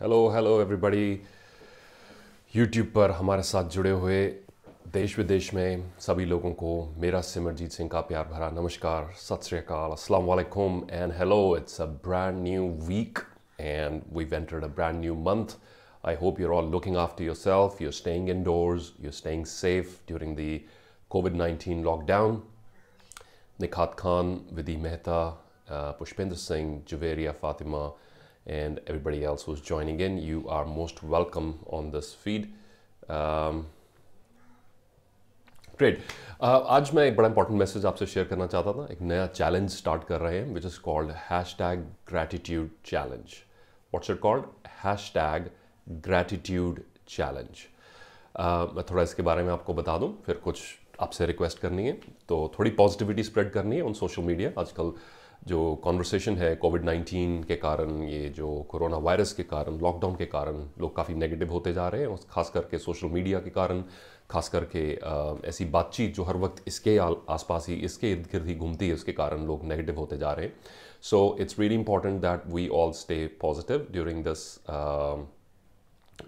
Hello hello everybody YouTube पर हमारे साथ जुड़े हुए देश विदेश में सभी लोगों को मेरा सिमरजीत सिंह का प्यार भरा नमस्कार सत श्रीकाल अस्सलाम वालेकुम and hello it's a brand new week and we've entered a brand new month. I hope you're all looking after yourself, you're staying indoors, you're staying safe during the COVID 19 lockdown. Nikhat Khan, Vidhi Mehta, uh, Pushpinder Singh, Javeria Fatima, and everybody else who's joining in, you are most welcome on this feed. Um, great आज मैं एक बड़ा important message आपसे share करना चाहता था। एक नया चैलेंज स्टार्ट कर रहे हैं which is called hashtag gratitude challenge what's it called hashtag gratitude challenge मैं थोड़ा इसके बारे में आपको बता दूँ फिर कुछ आपसे रिक्वेस्ट करनी है तो थोड़ी पॉजिटिविटी स्प्रेड करनी है उन सोशल मीडिया आजकल जो कॉन्वर्सेशन है कोविड 19 के कारण, ये जो कोरोना वायरस के कारण लॉकडाउन के कारण लोग काफ़ी नेगेटिव होते जा रहे हैं और खास करके सोशल मीडिया के कारण, खास करके ऐसी बातचीत जो हर वक्त इसके आसपास ही, इसके इर्द गिर्द ही घूमती है, उसके कारण लोग नेगेटिव होते जा रहे हैं। So it's really important that we all stay positive during this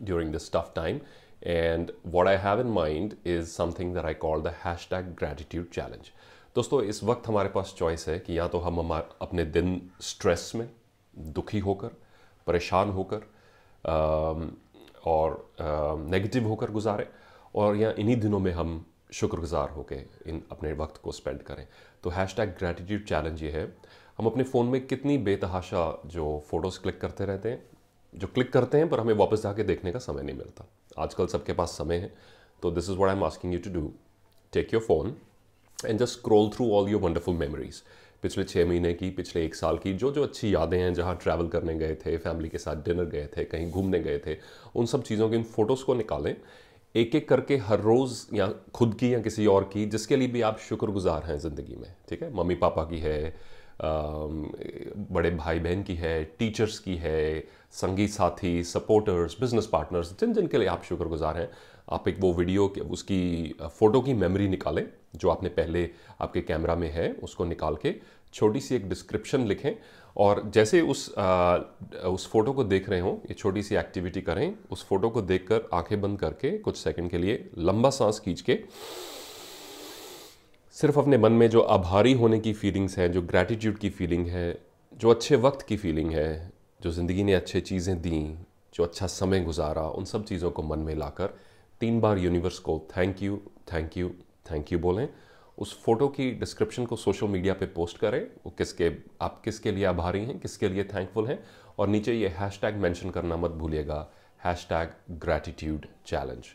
during this tough time and what I have in mind is something that I call the hashtag gratitude challenge दोस्तों, इस वक्त हमारे पास choice है कि या तो हम अपने दिन स्ट्रेस में दुखी होकर, परेशान होकर और नेगेटिव होकर गुजारें और या इन्हीं दिनों में हम शुक्रगुजार होकर इन अपने वक्त को स्पेंड करें। तो हैश टैग ग्रेटिट्यूड चैलेंज ये है। हम अपने फ़ोन में कितनी बेतहाशा जो फ़ोटोज़ क्लिक करते रहते हैं, जो क्लिक करते हैं, पर हमें वापस जाके देखने का समय नहीं मिलता। आजकल सबके पास समय है तो this is what I am asking you to do take your phone and just scroll through all your wonderful memories पिछले छः महीने की, पिछले एक साल की जो जो अच्छी यादें हैं, जहाँ ट्रैवल करने गए थे फैमिली के साथ डिनर गए थे, कहीं घूमने गए थे, उन सब चीज़ों की इन फ़ोटोज़ को निकालें। एक एक करके हर रोज़ या खुद की या किसी और की, जिसके लिए भी आप शुक्रगुजार हैं ज़िंदगी में, ठीक है? मम्मी पापा की है बड़े भाई बहन की है टीचर्स की है, संगीत साथी सपोर्टर्स बिज़नेस पार्टनर्स जिन जिन के लिए आप शुक्रगुजार हैं, आप एक वो वीडियो उसकी फ़ोटो की मेमोरी निकालें। जो आपने पहले आपके कैमरा में है उसको निकाल के छोटी सी एक डिस्क्रिप्शन लिखें और जैसे उस आ, उस फ़ोटो को देख रहे हों ये छोटी सी एक्टिविटी करें उस फ़ोटो को देखकर आँखें बंद करके कुछ सेकंड के लिए लंबा सांस खींच के सिर्फ़ अपने मन में जो आभारी होने की फीलिंग्स हैं जो ग्रैटिट्यूड की फीलिंग है जो अच्छे वक्त की फीलिंग है जो ज़िंदगी ने अच्छे चीज़ें दी जो अच्छा समय गुजारा उन सब चीज़ों को मन में लाकर तीन बार यूनिवर्स को thank you thank you thank you बोलें। उस फ़ोटो की डिस्क्रिप्शन को सोशल मीडिया पे पोस्ट करें। वो किसके, आप किसके लिए आभारी हैं, किसके लिए थैंकफुल हैं? और नीचे ये हैश टैग मैंशन करना मत भूलिएगा। Hashtag gratitude challenge.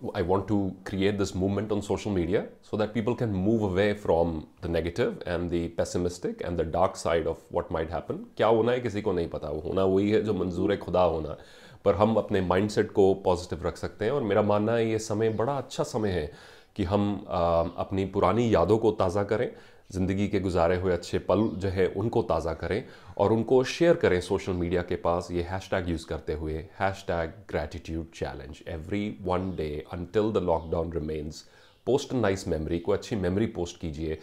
I want to create this movement on social media so that people can move away from the negative and the pessimistic and the dark side of what might happen. क्या होना है किसी को नहीं पता वो होना वही है जो मंजूर है खुदा होना पर हम अपने माइंडसेट को पॉजिटिव रख सकते हैं और मेरा मानना है ये समय बड़ा अच्छा समय है कि हम अपनी पुरानी यादों को ताज़ा करें, ज़िंदगी के गुजारे हुए अच्छे पल जो है उनको ताज़ा करें और उनको शेयर करें सोशल मीडिया के पास। ये हैश टैग यूज़ करते हुए hashtag gratitude challenge every one day until the lockdown remains post nice memory को अच्छी मेमोरी पोस्ट कीजिए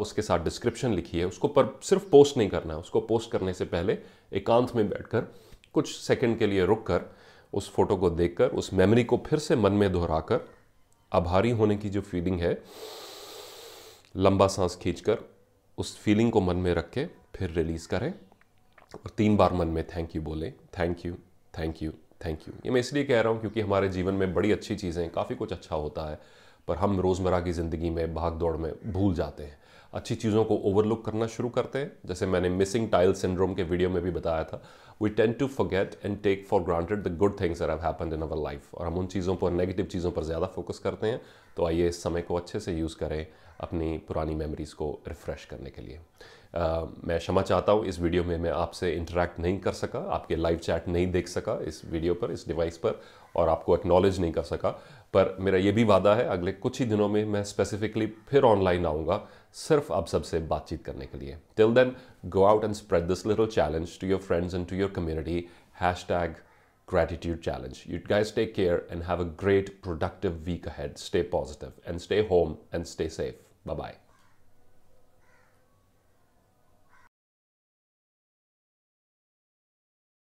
उसके साथ डिस्क्रिप्शन लिखिए, उसको पर सिर्फ़ पोस्ट नहीं करना है, उसको पोस्ट करने से पहले एकांत में बैठकर, कुछ सेकंड के लिए रुक कर उस फ़ोटो को देखकर, उस मेमोरी को फिर से मन में दोहराकर आभारी होने की जो फीलिंग है, लंबा सांस खींचकर उस फीलिंग को मन में रख के फिर रिलीज़ करें। और तीन बार मन में थैंक यू बोलें। Thank you thank you thank you ये मैं इसलिए कह रहा हूँ क्योंकि हमारे जीवन में बड़ी अच्छी चीज़ें काफ़ी कुछ अच्छा होता है, पर हम रोज़मर्रा की ज़िंदगी में भाग दौड़ में भूल जाते हैं। अच्छी चीज़ों को ओवरलुक करना शुरू करते हैं। जैसे मैंने मिसिंग टाइल सिंड्रोम के वीडियो में भी बताया था। We tend to forget and take for granted the good things are happen in our life और हम उन चीज़ों पर नेगेटिव चीज़ों पर ज़्यादा फोकस करते हैं। तो आइए इस समय को अच्छे से यूज़ करें अपनी पुरानी मेमोरीज़ को रिफ़्रेश करने के लिए। मैं क्षमा चाहता हूँ इस वीडियो में मैं आपसे इंटरेक्ट नहीं कर सका आपके लाइव चैट नहीं देख सका इस वीडियो पर इस डिवाइस पर और आपको एक्नॉलेज नहीं कर सका पर मेरा ये भी वादा है अगले कुछ ही दिनों में मैं स्पेसिफिकली फिर ऑनलाइन आऊँगा सिर्फ़ आप सबसे बातचीत करने के लिए till then go out and spread this little challenge to your friends and to your community hashtag gratitude challenge. You guys take care and have a great, productive week ahead. Stay positive and stay home and stay safe. Bye bye.